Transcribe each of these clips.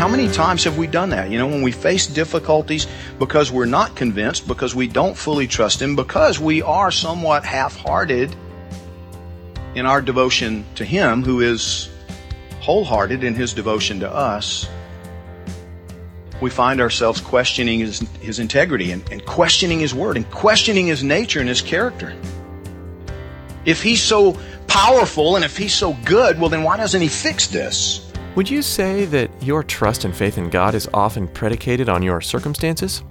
How many times have we done that? You know, when we face difficulties because we're not convinced, because we don't fully trust Him, because we are somewhat half hearted in our devotion to Him, who is wholehearted in His devotion to us, we find ourselves questioning His, his integrity and, and questioning His Word and questioning His nature and His character. If He's so powerful and if He's so good, well, then why doesn't He fix this? Would you say that your trust and faith in God is often predicated on your circumstances?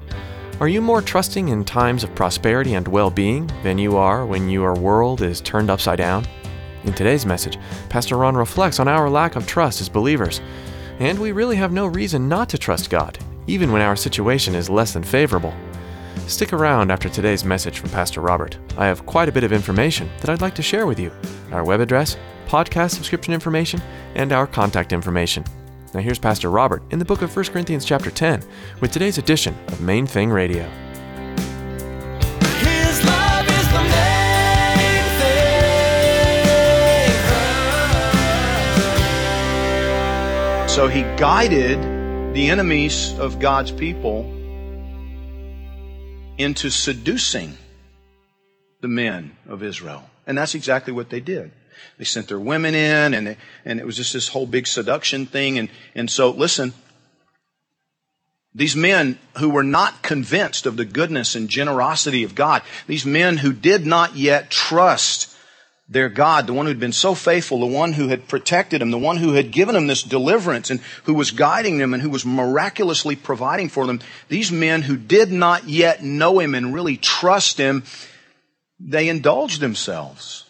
Are you more trusting in times of prosperity and well being than you are when your world is turned upside down? In today's message, Pastor Ron reflects on our lack of trust as believers, and we really have no reason not to trust God, even when our situation is less than favorable. Stick around after today's message from Pastor Robert. I have quite a bit of information that I'd like to share with you our web address, podcast subscription information, and our contact information. Now here's Pastor Robert in the book of 1 Corinthians chapter 10 with today's edition of Main Thing Radio. His love is the main thing. So he guided the enemies of God's people into seducing the men of Israel. And that's exactly what they did. They sent their women in and, they, and it was just this whole big seduction thing. And, and so listen, these men who were not convinced of the goodness and generosity of God, these men who did not yet trust their God, the one who'd been so faithful, the one who had protected them, the one who had given them this deliverance and who was guiding them and who was miraculously providing for them. These men who did not yet know him and really trust him, they indulged themselves.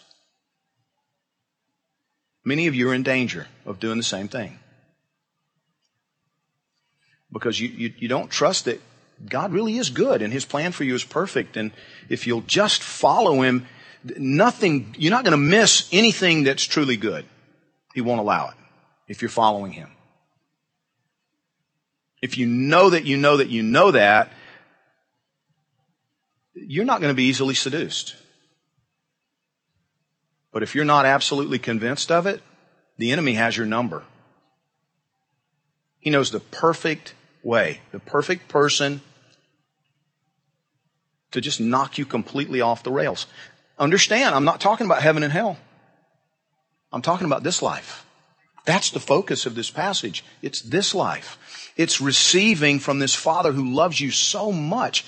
Many of you are in danger of doing the same thing. Because you, you, you don't trust that God really is good and his plan for you is perfect. And if you'll just follow him, nothing, you're not going to miss anything that's truly good. He won't allow it if you're following him. If you know that you know that you know that, you're not going to be easily seduced. But if you're not absolutely convinced of it, the enemy has your number. He knows the perfect way, the perfect person to just knock you completely off the rails. Understand, I'm not talking about heaven and hell. I'm talking about this life. That's the focus of this passage. It's this life. It's receiving from this Father who loves you so much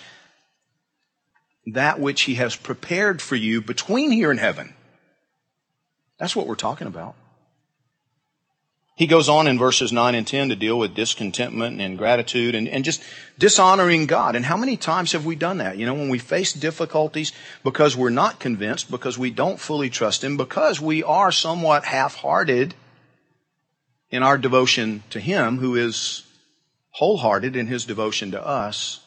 that which He has prepared for you between here and heaven. That's what we're talking about. He goes on in verses 9 and 10 to deal with discontentment and ingratitude and, and just dishonoring God. And how many times have we done that? You know, when we face difficulties because we're not convinced, because we don't fully trust Him, because we are somewhat half-hearted in our devotion to Him, who is wholehearted in His devotion to us,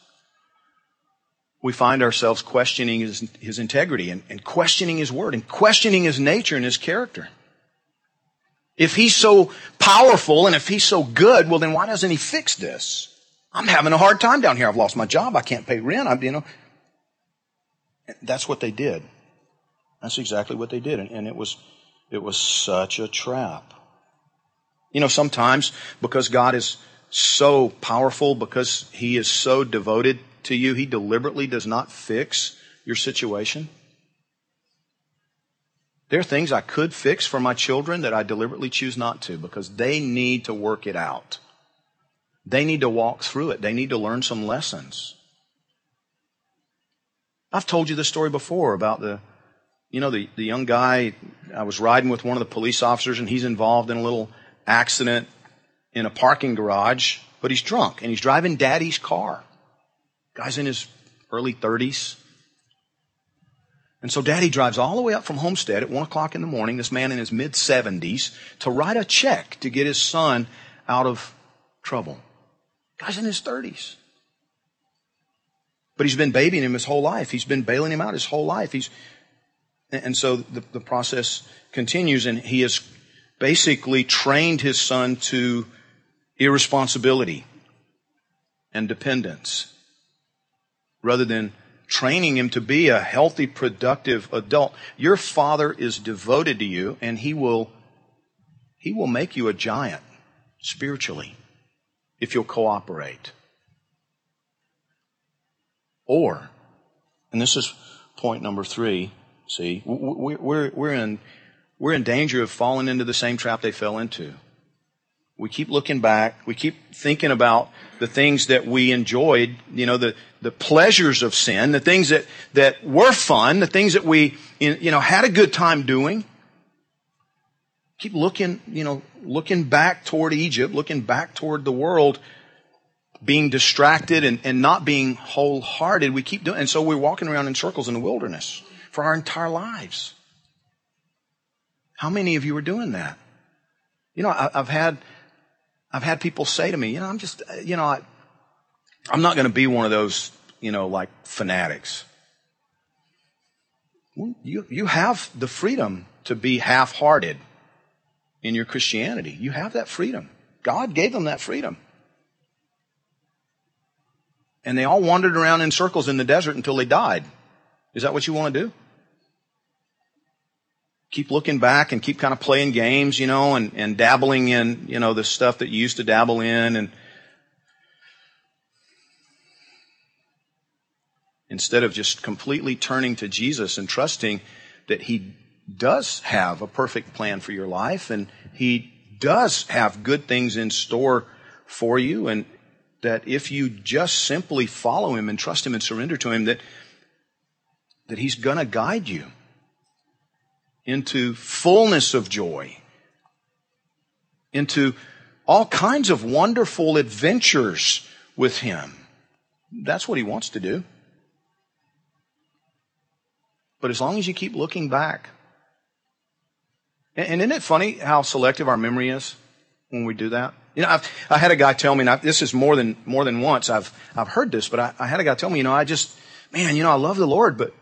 we find ourselves questioning His, his integrity and, and questioning His Word and questioning His nature and His character. If he's so powerful and if he's so good, well then why doesn't he fix this? I'm having a hard time down here. I've lost my job. I can't pay rent. I'm, you know. That's what they did. That's exactly what they did. And, and it was, it was such a trap. You know, sometimes because God is so powerful, because he is so devoted to you, he deliberately does not fix your situation. There are things I could fix for my children that I deliberately choose not to because they need to work it out. They need to walk through it. They need to learn some lessons. I've told you this story before about the, you know, the, the young guy, I was riding with one of the police officers and he's involved in a little accident in a parking garage, but he's drunk and he's driving daddy's car. Guy's in his early 30s. And so daddy drives all the way up from Homestead at 1 o'clock in the morning, this man in his mid 70s, to write a check to get his son out of trouble. Guy's in his 30s. But he's been babying him his whole life. He's been bailing him out his whole life. He's, and so the, the process continues, and he has basically trained his son to irresponsibility and dependence rather than training him to be a healthy, productive adult. Your father is devoted to you and he will, he will make you a giant spiritually if you'll cooperate. Or, and this is point number three, see, we're, we're, in, we're in danger of falling into the same trap they fell into. We keep looking back. We keep thinking about the things that we enjoyed, you know, the, the pleasures of sin, the things that, that were fun, the things that we, you know, had a good time doing. Keep looking, you know, looking back toward Egypt, looking back toward the world, being distracted and, and not being wholehearted. We keep doing, and so we're walking around in circles in the wilderness for our entire lives. How many of you are doing that? You know, I, I've had, I've had people say to me, you know, I'm just, you know, I, I'm not going to be one of those, you know, like fanatics. Well, you, you have the freedom to be half-hearted in your Christianity. You have that freedom. God gave them that freedom. And they all wandered around in circles in the desert until they died. Is that what you want to do? Keep looking back and keep kind of playing games, you know, and, and dabbling in, you know, the stuff that you used to dabble in and instead of just completely turning to Jesus and trusting that He does have a perfect plan for your life and He does have good things in store for you and that if you just simply follow Him and trust Him and surrender to Him that, that He's gonna guide you into fullness of joy, into all kinds of wonderful adventures with Him. That's what He wants to do. But as long as you keep looking back, and, isn't it funny how selective our memory is when we do that? You know, I've, I had a guy tell me, and this is more than more than once. I've I've heard this, but I, I had a guy tell me, you know, I just, man, you know, I love the Lord, but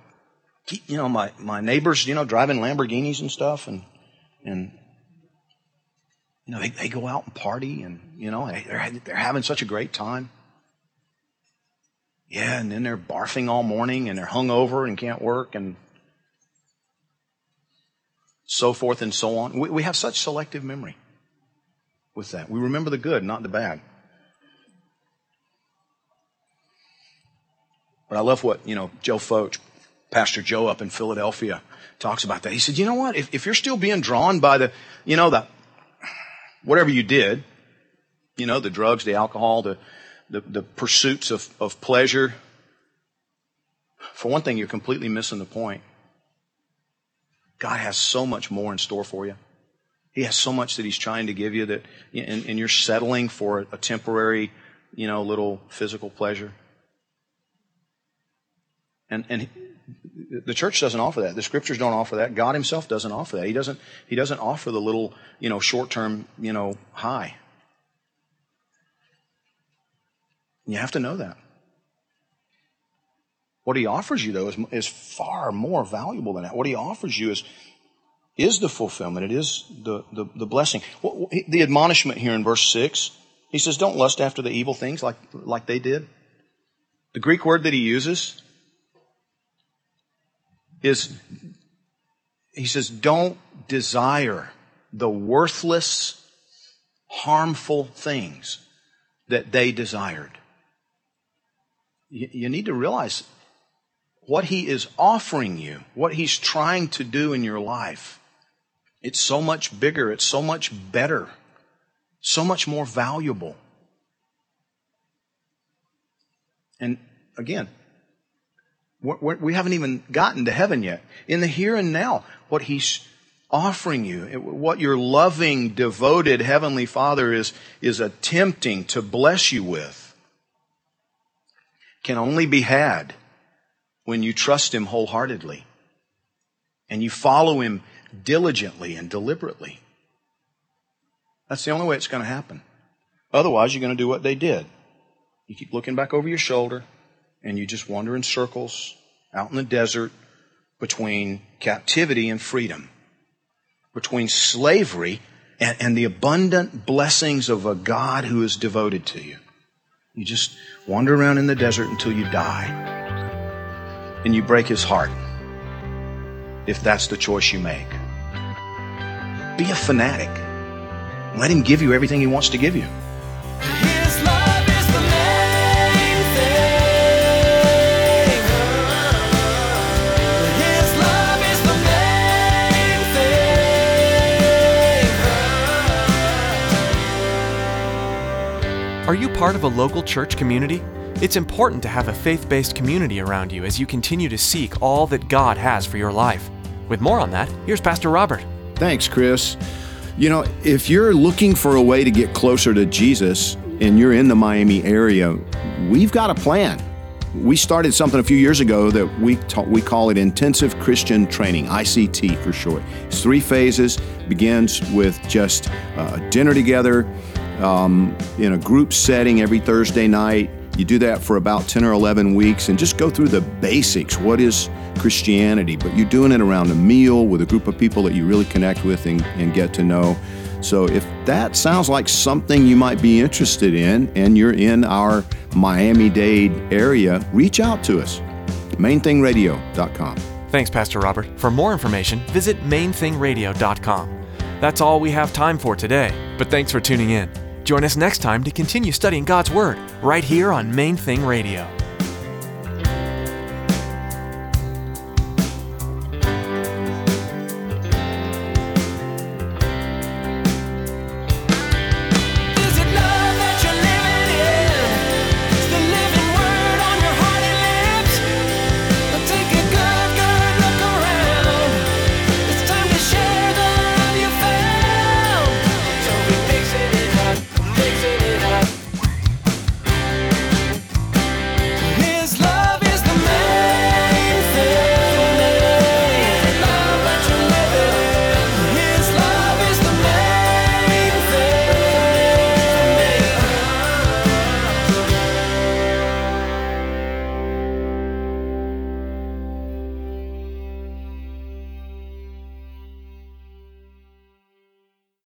you know, my, my neighbors, you know, driving Lamborghinis and stuff and, and, you know, they, they go out and party and, you know, they're, they're having such a great time. Yeah, and then they're barfing all morning and they're hungover and can't work and so forth and so on. We, we have such selective memory with that. We remember the good, not the bad. But I love what, you know, Joe Focht Pastor Joe up in Philadelphia talks about that. He said, you know what? If, if you're still being drawn by the, you know, the, whatever you did, you know, the drugs, the alcohol, the, the, the pursuits of, of pleasure, for one thing, you're completely missing the point. God has so much more in store for you. He has so much that He's trying to give you that, and, and you're settling for a temporary, you know, little physical pleasure. And, and the church doesn't offer that. The scriptures don't offer that. God himself doesn't offer that. He doesn't, he doesn't offer the little, you know, short-term, you know, high. You have to know that. What he offers you, though, is, is far more valuable than that. What he offers you is, is the fulfillment. It is the, the, the blessing. The admonishment here in verse 6, he says, don't lust after the evil things like, like they did. The Greek word that he uses is he says, don't desire the worthless, harmful things that they desired. You, need to realize what he is offering you, what he's trying to do in your life. It's so much bigger, it's so much better, so much more valuable. And again, we have not even gotten to heaven yet. In the here and now, what he's offering you, what your loving, devoted Heavenly Father is, is attempting to bless you with, can only be had when you trust Him wholeheartedly and you follow Him diligently and deliberately. That's the only way it's going to happen. Otherwise, you're going to do what they did. You keep looking back over your shoulder and you just wander in circles out in the desert between captivity and freedom, between slavery and, and, the abundant blessings of a God who is devoted to you. You just wander around in the desert until you die. And you break his heart if that's the choice you make. Be a fanatic. Let him give you everything he wants to give you. Are you part of a local church community? It's important to have a faith based community around you as you continue to seek all that God has for your life. With more on that, here's Pastor Robert. Thanks, Chris. You know, if you're looking for a way to get closer to Jesus and you're in the Miami area, we've got a plan. We started something a few years ago that we ta- we call it Intensive Christian Training, ICT for short. It's three phases. Begins with just uh, dinner together um, in a group setting every Thursday night. You do that for about 10 or 11 weeks and just go through the basics. What is Christianity? But you're doing it around a meal with a group of people that you really connect with and, and get to know. So if that sounds like something you might be interested in and you're in our Miami Dade area, reach out to us. MainThingRadio.com. Thanks, Pastor Robert. For more information, visit mainthingradio.com. That's all we have time for today, but thanks for tuning in. Join us next time to continue studying God's Word right here on Main Thing Radio.